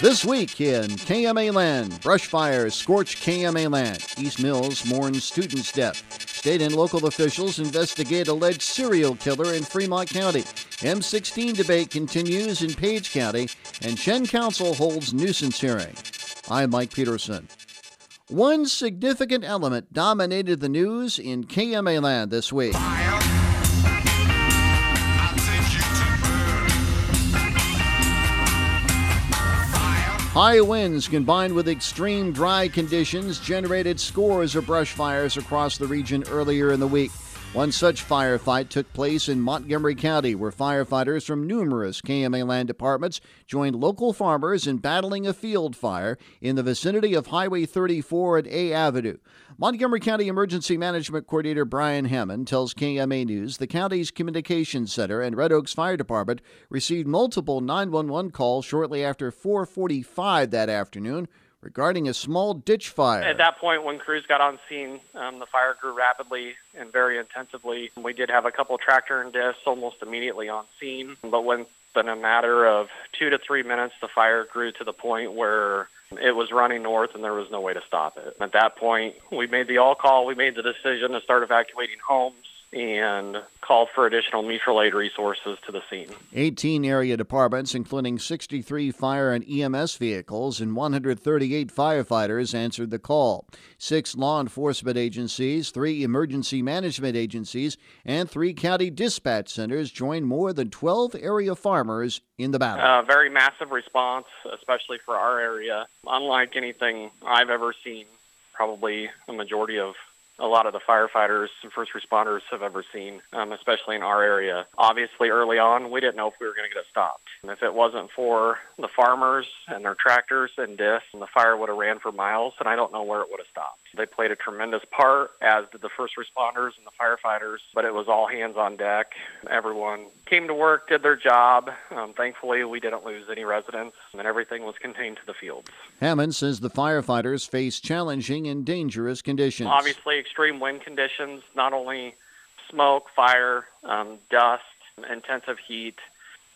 This week in KMA Land, brush fires scorch KMA Land. East Mills mourns student's death. State and local officials investigate alleged serial killer in Fremont County. M16 debate continues in Page County, and Shen Council holds nuisance hearing. I'm Mike Peterson. One significant element dominated the news in KMA Land this week. High winds combined with extreme dry conditions generated scores of brush fires across the region earlier in the week. One such firefight took place in Montgomery County, where firefighters from numerous KMA land departments joined local farmers in battling a field fire in the vicinity of Highway 34 and A Avenue. Montgomery County Emergency Management Coordinator Brian Hammond tells KMA News the county's communications center and Red Oaks Fire Department received multiple 911 calls shortly after 4:45 that afternoon regarding a small ditch fire. At that point, when crews got on scene, um, the fire grew rapidly and very intensively. We did have a couple tractor and discs almost immediately on scene, but within a matter of two to three minutes, the fire grew to the point where it was running north and there was no way to stop it. At that point, we made the all call. We made the decision to start evacuating homes and called for additional mutual aid resources to the scene. 18 area departments, including 63 fire and EMS vehicles and 138 firefighters, answered the call. Six law enforcement agencies, three emergency management agencies, and three county dispatch centers joined more than 12 area farmers in the battle. A uh, very massive response, especially for our area, unlike anything I've ever seen. Probably a majority of a lot of the firefighters and first responders have ever seen, um, especially in our area. Obviously, early on, we didn't know if we were going to get it stopped. And if it wasn't for the farmers and their tractors and discs, and the fire would have ran for miles, and I don't know where it would have stopped. They played a tremendous part, as did the first responders and the firefighters, but it was all hands on deck. Everyone came to work, did their job. Um, thankfully, we didn't lose any residents, and everything was contained to the fields. Hammond says the firefighters face challenging and dangerous conditions. Obviously, extreme wind conditions, not only smoke, fire, um, dust, intensive heat.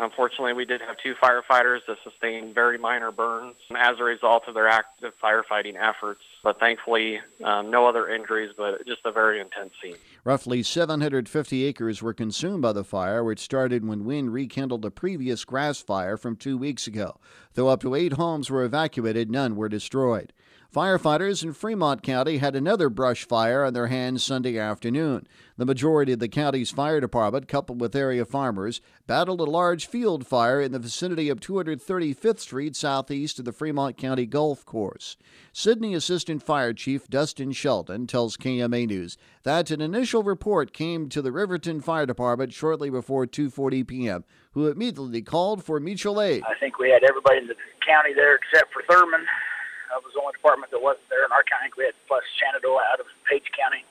Unfortunately, we did have two firefighters that sustained very minor burns as a result of their active firefighting efforts. But thankfully, um, no other injuries, but just a very intense scene. Roughly 750 acres were consumed by the fire, which started when wind rekindled a previous grass fire from two weeks ago. Though up to eight homes were evacuated, none were destroyed. Firefighters in Fremont County had another brush fire on their hands Sunday afternoon. The majority of the county's fire department, coupled with area farmers, battled a large field fire in the vicinity of 235th Street southeast of the Fremont County Golf Course. Sidney Assistant Fire Chief Dustin Sheldon tells KMA News that an initial report came to the Riverton Fire Department shortly before 2:40 p.m., who immediately called for mutual aid. I think we had everybody in the county there except for Thurman uh, was the only department that wasn't there in our county. We had plus Shenandoah out of Page County,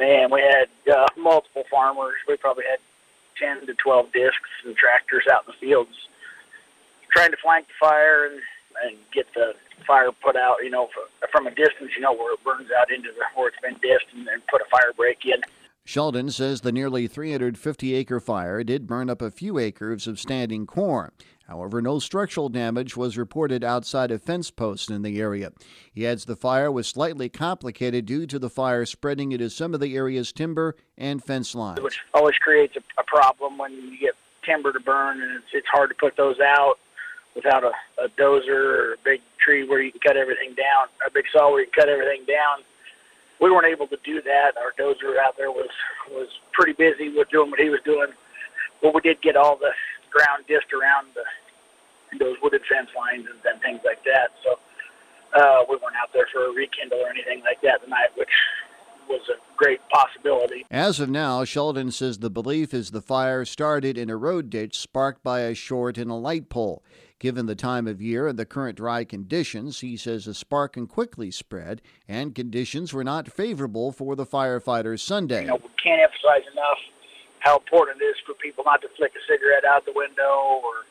and we had uh, multiple farmers. We probably had 10 to 12 discs and tractors out in the fields trying to flank the fire and, and get the fire put out, you know, from a distance, you know, where it burns out into the, where it's been disced and, and put a fire break in. Sheldon says the nearly 350 acre fire did burn up a few acres of standing corn. However, no structural damage was reported outside of fence posts in the area. He adds the fire was slightly complicated due to the fire spreading into some of the area's timber and fence lines. Which always creates a, a problem when you get timber to burn, and it's, it's hard to put those out without a, a dozer or a big tree where you can cut everything down, a big saw where you can cut everything down. We weren't able to do that. Our dozer out there was was pretty busy with doing what he was doing. But we did get all the ground disc around the those wooded fence lines and, and things like that. So uh, we weren't out there for a rekindle or anything like that tonight, which was a great possibility. As of now, Sheldon says the belief is the fire started in a road ditch sparked by a short in a light pole. Given the time of year and the current dry conditions, he says a spark can quickly spread, and conditions were not favorable for the firefighters Sunday. You know, we can't emphasize enough how important it is for people not to flick a cigarette out the window or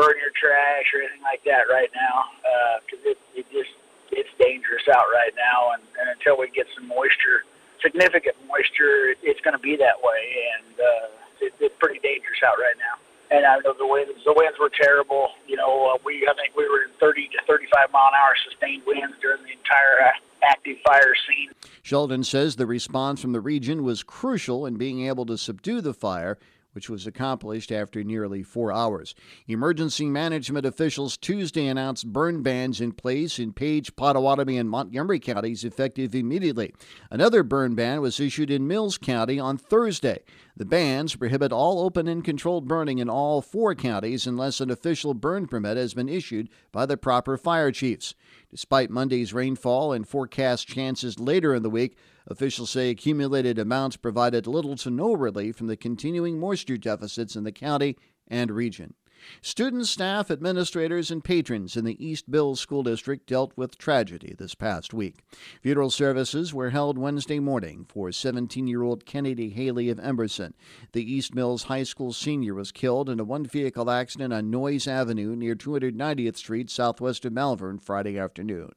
burn your trash or anything like that right now because uh, it, it just it's dangerous out right now, and, and until we get some moisture, significant moisture, it, it's going to be that way, and uh, it, it's pretty dangerous out right now. and I know the winds the winds were terrible. You know, uh, we I think we were in 30 to 35 mile an hour sustained winds during the entire uh, active fire scene. Sheldon says the response from the region was crucial in being able to subdue the fire which was accomplished after nearly four hours. Emergency management officials Tuesday announced burn bans in place in Page, Pottawattamie, and Montgomery counties effective immediately. Another burn ban was issued in Mills County on Thursday. The bans prohibit all open and controlled burning in all four counties unless an official burn permit has been issued by the proper fire chiefs. Despite Monday's rainfall and forecast chances later in the week, Officials say accumulated amounts provided little to no relief from the continuing moisture deficits in the county and region. Students, staff, administrators, and patrons in the East Mills School District dealt with tragedy this past week. Funeral services were held Wednesday morning for 17 year old Kennedy Haley of Emerson. The East Mills High School senior was killed in a one vehicle accident on Noyes Avenue near 290th Street, southwest of Malvern, Friday afternoon.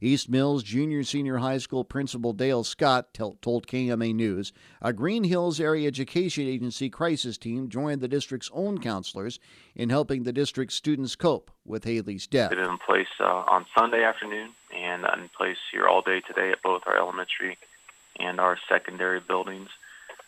East Mills Junior Senior High School Principal Dale Scott told KMA News a Green Hills Area Education Agency crisis team joined the district's own counselors in helping the district's students cope with Haley's death. It in place uh, on Sunday afternoon and in place here all day today at both our elementary and our secondary buildings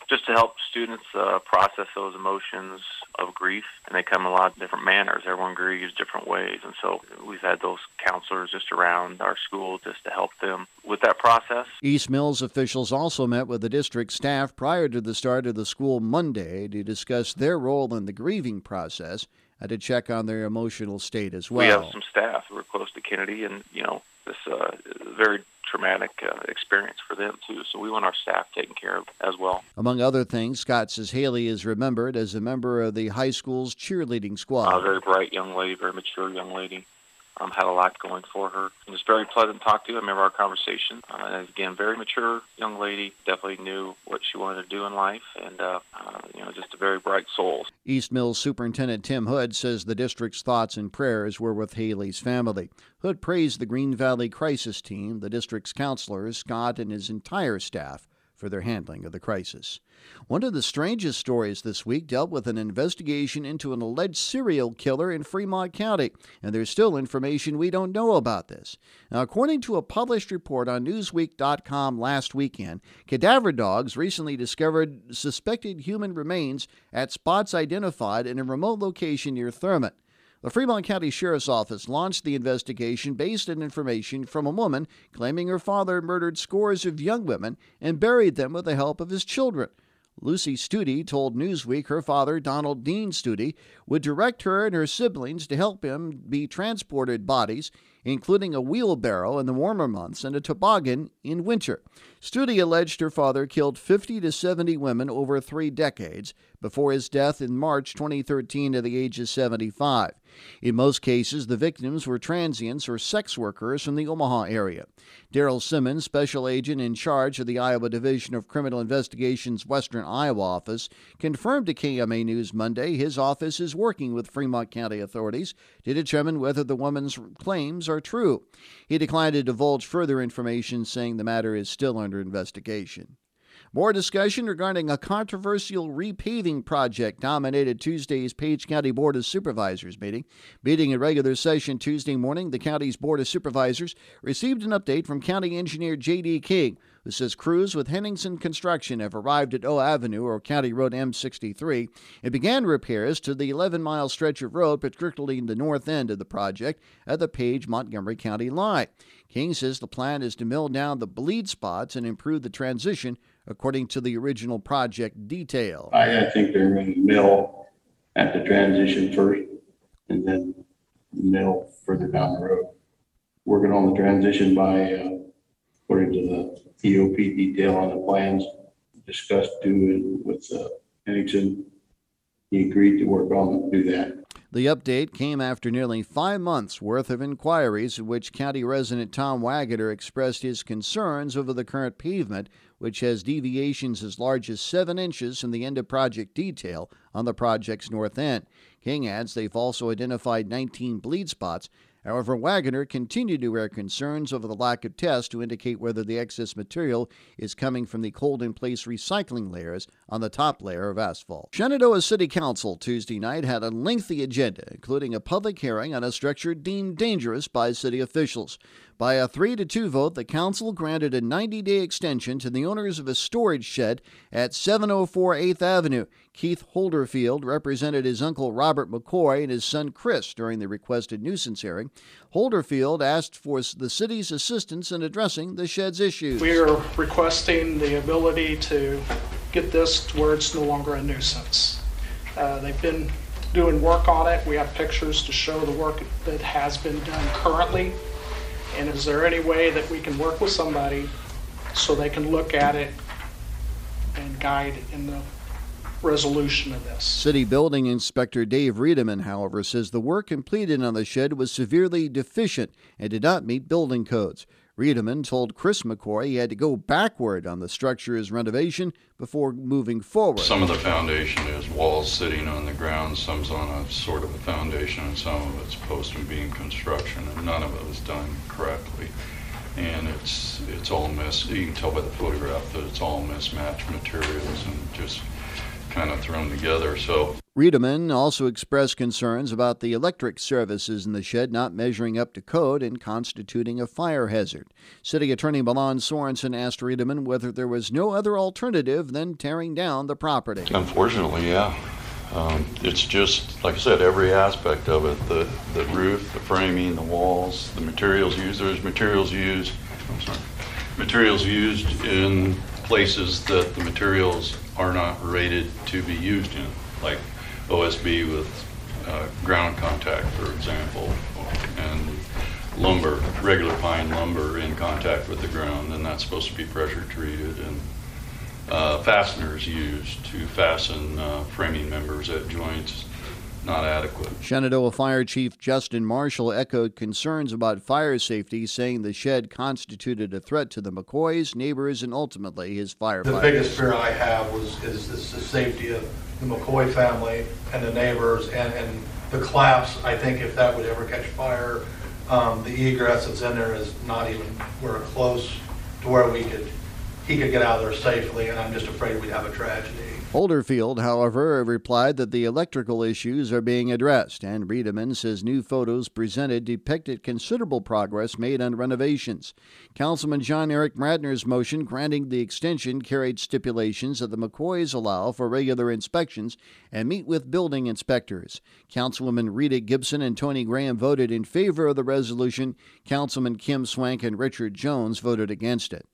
just to help students uh, process those emotions of grief. And they come in a lot of different manners. Everyone grieves different ways. And so we've had those counselors just around our school just to help them with that process. East Mills officials also met with the district staff prior to the start of the school Monday to discuss their role in the grieving process and to check on their emotional state as well. We have some staff who are close to Kennedy, and, you know, this uh, very traumatic uh, experience for them too. So we want our staff taken care of as well. Among other things, Scott says Haley is remembered as a member of the high school's cheerleading squad. A very bright young lady, very mature young lady um, had a lot going for her. It was very pleasant to talk to. I remember our conversation. Uh, and again, very mature young lady. Definitely knew what she wanted to do in life, and uh, uh, you know, just a very bright soul. East Mills Superintendent Tim Hood says the district's thoughts and prayers were with Haley's family. Hood praised the Green Valley Crisis Team, the district's counselors, Scott, and his entire staff for their handling of the crisis. One of the strangest stories this week dealt with an investigation into an alleged serial killer in Fremont County, and there's still information we don't know about this. Now, according to a published report on Newsweek.com last weekend, cadaver dogs recently discovered suspected human remains at spots identified in a remote location near Thurman. The Fremont County Sheriff's Office launched the investigation based on information from a woman claiming her father murdered scores of young women and buried them with the help of his children. Lucy Studey told Newsweek her father, Donald Dean Studey, would direct her and her siblings to help him be transported bodies, including a wheelbarrow in the warmer months and a toboggan in winter. Studey alleged her father killed 50 to 70 women over three decades before his death in March 2013 at the age of 75. In most cases, the victims were transients or sex workers from the Omaha area. Daryl Simmons, special agent in charge of the Iowa Division of Criminal Investigations Western Iowa office, confirmed to KMA News Monday his office is working with Fremont County authorities to determine whether the woman's claims are true. He declined to divulge further information, saying the matter is still under investigation. More discussion regarding a controversial repaving project dominated Tuesday's Page County Board of Supervisors meeting. Meeting in regular session Tuesday morning, the county's Board of Supervisors received an update from County Engineer J.D. King, who says crews with Henningsen Construction have arrived at O Avenue or County Road M63 and began repairs to the 11 mile stretch of road, particularly in the north end of the project at the Page Montgomery County line. King says the plan is to mill down the bleed spots and improve the transition according to the original project detail. I, I think they're going to mill at the transition first and then mill further down the road. Working on the transition by, uh, according to the EOP detail on the plans discussed doing with uh, Henningsen. He agreed to work on, do that. The update came after nearly five months' worth of inquiries in which county resident Tom Wagoner expressed his concerns over the current pavement, which has deviations as large as seven inches from the end of project detail on the project's north end. King adds they've also identified 19 bleed spots However, Wagoner continued to air concerns over the lack of tests to indicate whether the excess material is coming from the cold in place recycling layers on the top layer of asphalt. Shenandoah City Council Tuesday night had a lengthy agenda, including a public hearing on a structure deemed dangerous by city officials. By a 3 to 2 vote, the council granted a 90 day extension to the owners of a storage shed at 704 8th Avenue. Keith Holderfield represented his uncle Robert McCoy and his son Chris during the requested nuisance hearing. Holderfield asked for the city's assistance in addressing the shed's issues. We are requesting the ability to get this to where it's no longer a nuisance. Uh, They've been doing work on it. We have pictures to show the work that has been done currently. And is there any way that we can work with somebody so they can look at it and guide in the resolution of this? City Building Inspector Dave Riedeman, however, says the work completed on the shed was severely deficient and did not meet building codes. Riedeman told Chris McCoy he had to go backward on the structure's renovation before moving forward. Some of the foundation is walls sitting on the ground, some's on a sort of a foundation, and some of it's post and beam construction, and none of it was done correctly. And it's, it's all mis, you can tell by the photograph that it's all mismatched materials and just kind of thrown together, so Riedeman also expressed concerns about the electric services in the shed not measuring up to code and constituting a fire hazard. City Attorney Milan Sorensen asked Riedeman whether there was no other alternative than tearing down the property. Unfortunately, yeah. Um, it's just, like I said, every aspect of it, the, the roof, the framing, the walls, the materials used, there's materials used, I'm sorry, materials used in places that the materials are not rated to be used in, like OSB with uh, ground contact, for example, and lumber, regular pine lumber in contact with the ground, and that's supposed to be pressure treated, and uh, fasteners used to fasten uh, framing members at joints not adequate. Shenandoah Fire Chief Justin Marshall echoed concerns about fire safety, saying the shed constituted a threat to the McCoys, neighbors, and ultimately his firefighters. The biggest fear I have was is, is the safety of the McCoy family and the neighbors and, and the collapse. I think if that would ever catch fire, um, the egress that's in there is not even we're close to where we could he could get out of there safely, and I'm just afraid we'd have a tragedy. Holderfield, however, replied that the electrical issues are being addressed, and Riedeman says new photos presented depicted considerable progress made on renovations. Councilman John Eric Radnor's motion granting the extension carried stipulations that the McCoys allow for regular inspections and meet with building inspectors. Councilwoman Rita Gibson and Tony Graham voted in favor of the resolution. Councilman Kim Swank and Richard Jones voted against it.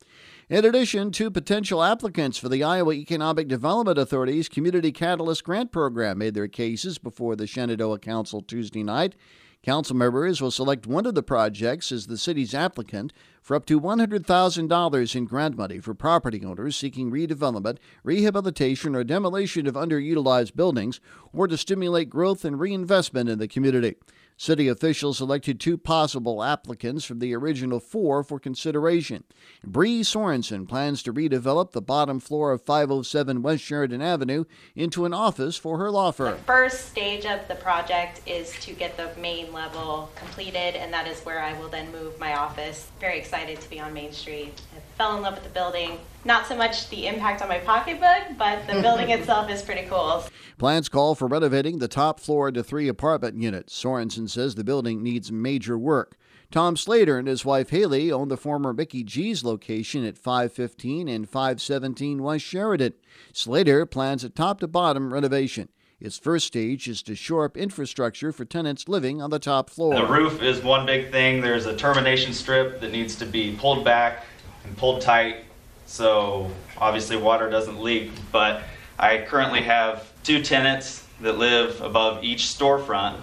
In addition, two potential applicants for the Iowa Economic Development Authority's Community Catalyst Grant Program made their cases before the Shenandoah Council Tuesday night. Council members will select one of the projects as the city's applicant for up to $100,000 in grant money for property owners seeking redevelopment, rehabilitation, or demolition of underutilized buildings, or to stimulate growth and reinvestment in the community. City officials selected two possible applicants from the original four for consideration. Bree Sorensen plans to redevelop the bottom floor of 507 West Sheridan Avenue into an office for her law firm. The first stage of the project is to get the main level completed, and that is where I will then move my office. Very excited to be on Main Street. I fell in love with the building. Not so much the impact on my pocketbook, but the building itself is pretty cool. Plans call for renovating the top floor into three apartment units. Sorensen says the building needs major work. Tom Slater and his wife Haley own the former Mickey G's location at 515 and 517 West Sheridan. Slater plans a top to bottom renovation. Its first stage is to shore up infrastructure for tenants living on the top floor. The roof is one big thing. There's a termination strip that needs to be pulled back and pulled tight so obviously water doesn't leak. But I currently have two tenants that live above each storefront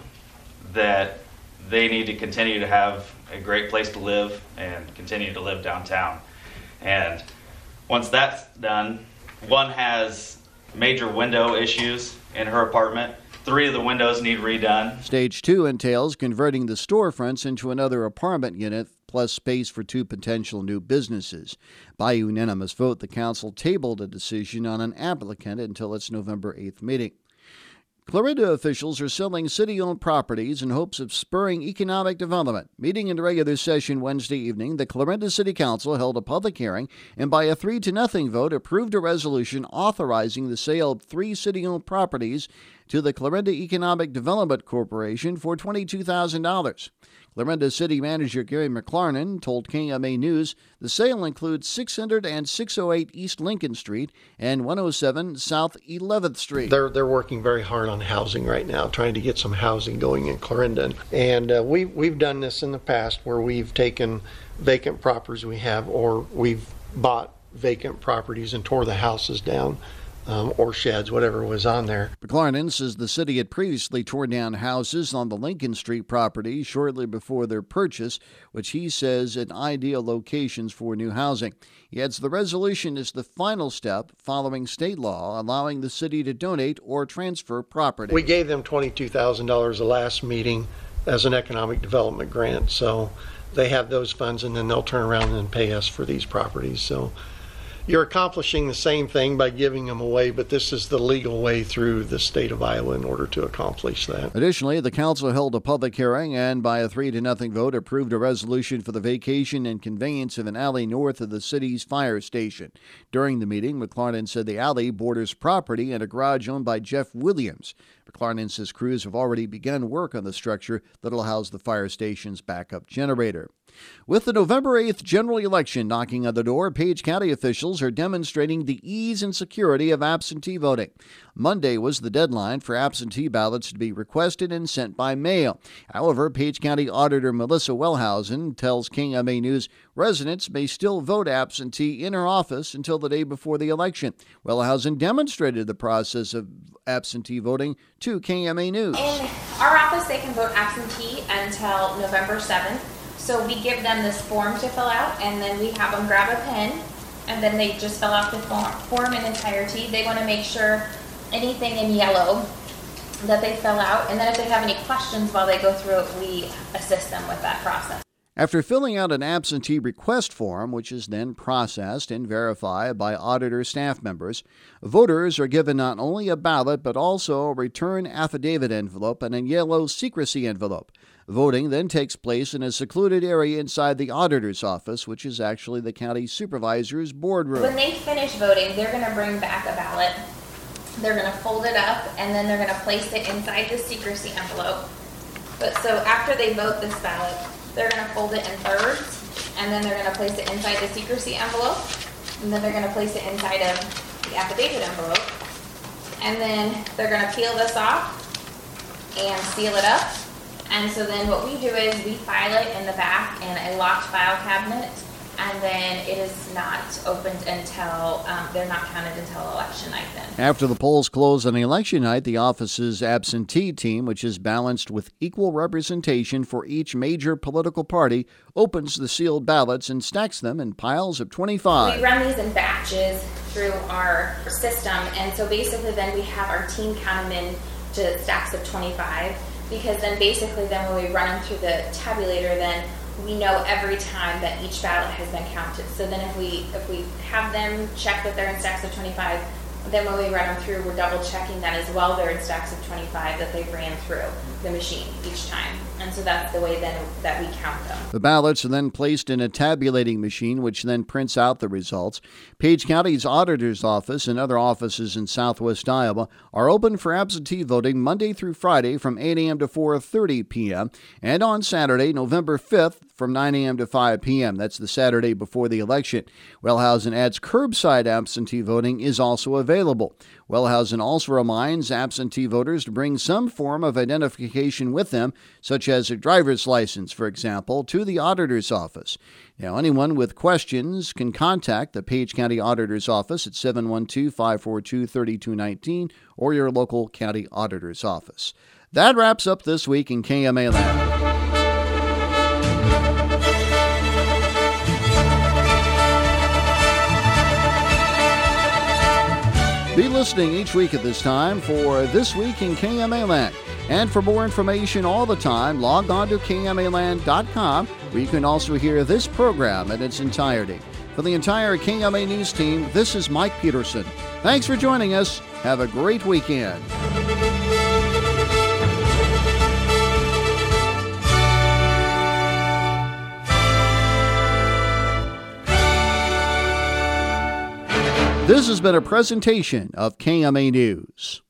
that they need to continue to have a great place to live and continue to live downtown. And once that's done, one has major window issues in her apartment. Three of the windows need redone. Stage two entails converting the storefronts into another apartment unit plus space for two potential new businesses. By unanimous vote, the council tabled a decision on an applicant until its November 8th meeting. Clarinda officials are selling city owned properties in hopes of spurring economic development. Meeting in regular session Wednesday evening, the Clarinda City Council held a public hearing and by a 3 to nothing vote approved a resolution authorizing the sale of three city owned properties to the Clarinda Economic Development Corporation for $22,000. Clarinda City Manager Gary McLarnon told KMA News the sale includes 600 and 608 East Lincoln Street and 107 South 11th Street. They're, they're working very hard on housing right now, trying to get some housing going in Clarinda. And uh, we, we've done this in the past where we've taken vacant properties we have or we've bought vacant properties and tore the houses down um, or sheds, whatever was on there. McLarnon says the city had previously torn down houses on the Lincoln Street property shortly before their purchase, which he says in ideal locations for new housing. He adds the resolution is the final step following state law allowing the city to donate or transfer property. We gave them $22,000 the last meeting as an economic development grant, so they have those funds and then they'll turn around and pay us for these properties. So you're accomplishing the same thing by giving them away, but this is the legal way through the state of Iowa in order to accomplish that. Additionally, the council held a public hearing and, by a three to nothing vote, approved a resolution for the vacation and conveyance of an alley north of the city's fire station. During the meeting, McLarnon said the alley borders property and a garage owned by Jeff Williams. McLarnon says crews have already begun work on the structure that'll house the fire station's backup generator. With the November 8th general election knocking on the door, Page County officials are demonstrating the ease and security of absentee voting. Monday was the deadline for absentee ballots to be requested and sent by mail. However, Page County Auditor Melissa Wellhausen tells KMA News residents may still vote absentee in her office until the day before the election. Wellhausen demonstrated the process of absentee voting to KMA News. In our office, they can vote absentee until November 7th. So we give them this form to fill out, and then we have them grab a pen, and then they just fill out the form, in entirety. They want to make sure anything in yellow that they fill out, and then if they have any questions while they go through it, we assist them with that process. After filling out an absentee request form, which is then processed and verified by auditor staff members, voters are given not only a ballot but also a return affidavit envelope and a yellow secrecy envelope. Voting then takes place in a secluded area inside the auditor's office, which is actually the county supervisor's boardroom. When they finish voting, they're going to bring back a ballot. They're going to fold it up and then they're going to place it inside the secrecy envelope. But so after they vote this ballot, they're going to fold it in thirds and then they're going to place it inside the secrecy envelope and then they're going to place it inside of the affidavit envelope. And then they're going to peel this off and seal it up and so then what we do is we file it in the back in a locked file cabinet, and then it is not opened until um, they're not counted until election night. Then after the polls close on election night, the office's absentee team, which is balanced with equal representation for each major political party, opens the sealed ballots and stacks them in piles of 25. We run these in batches through our system, and so basically then we have our team count them in to stacks of 25 because then basically then when we run them through the tabulator then we know every time that each ballot has been counted. So then if we if we have them check that they're in stacks of 25, then when we run them through, we're double checking that as well. They're in stacks of 25 that they've ran through the machine each time. And so that's the way then that we count them. The ballots are then placed in a tabulating machine, which then prints out the results. Page County's auditor's office and other offices in southwest Iowa are open for absentee voting Monday through Friday from 8 a.m. to 4:30 p.m. and on Saturday, November 5th from 9 a.m. to 5 p.m. That's the Saturday before the election. Wellhausen adds curbside absentee voting is also available. Wellhausen also reminds absentee voters to bring some form of identification with them, such as a driver's license, for example, to the auditor's office. Now, anyone with questions can contact the Page County Auditor's Office at 712 542 3219 or your local county auditor's office. That wraps up this week in KMA Land. Be listening each week at this time for This Week in KMA Land. And for more information all the time, log on to KMAland.com where you can also hear this program in its entirety. For the entire KMA News team, this is Mike Peterson. Thanks for joining us. Have a great weekend. This has been a presentation of KMA News.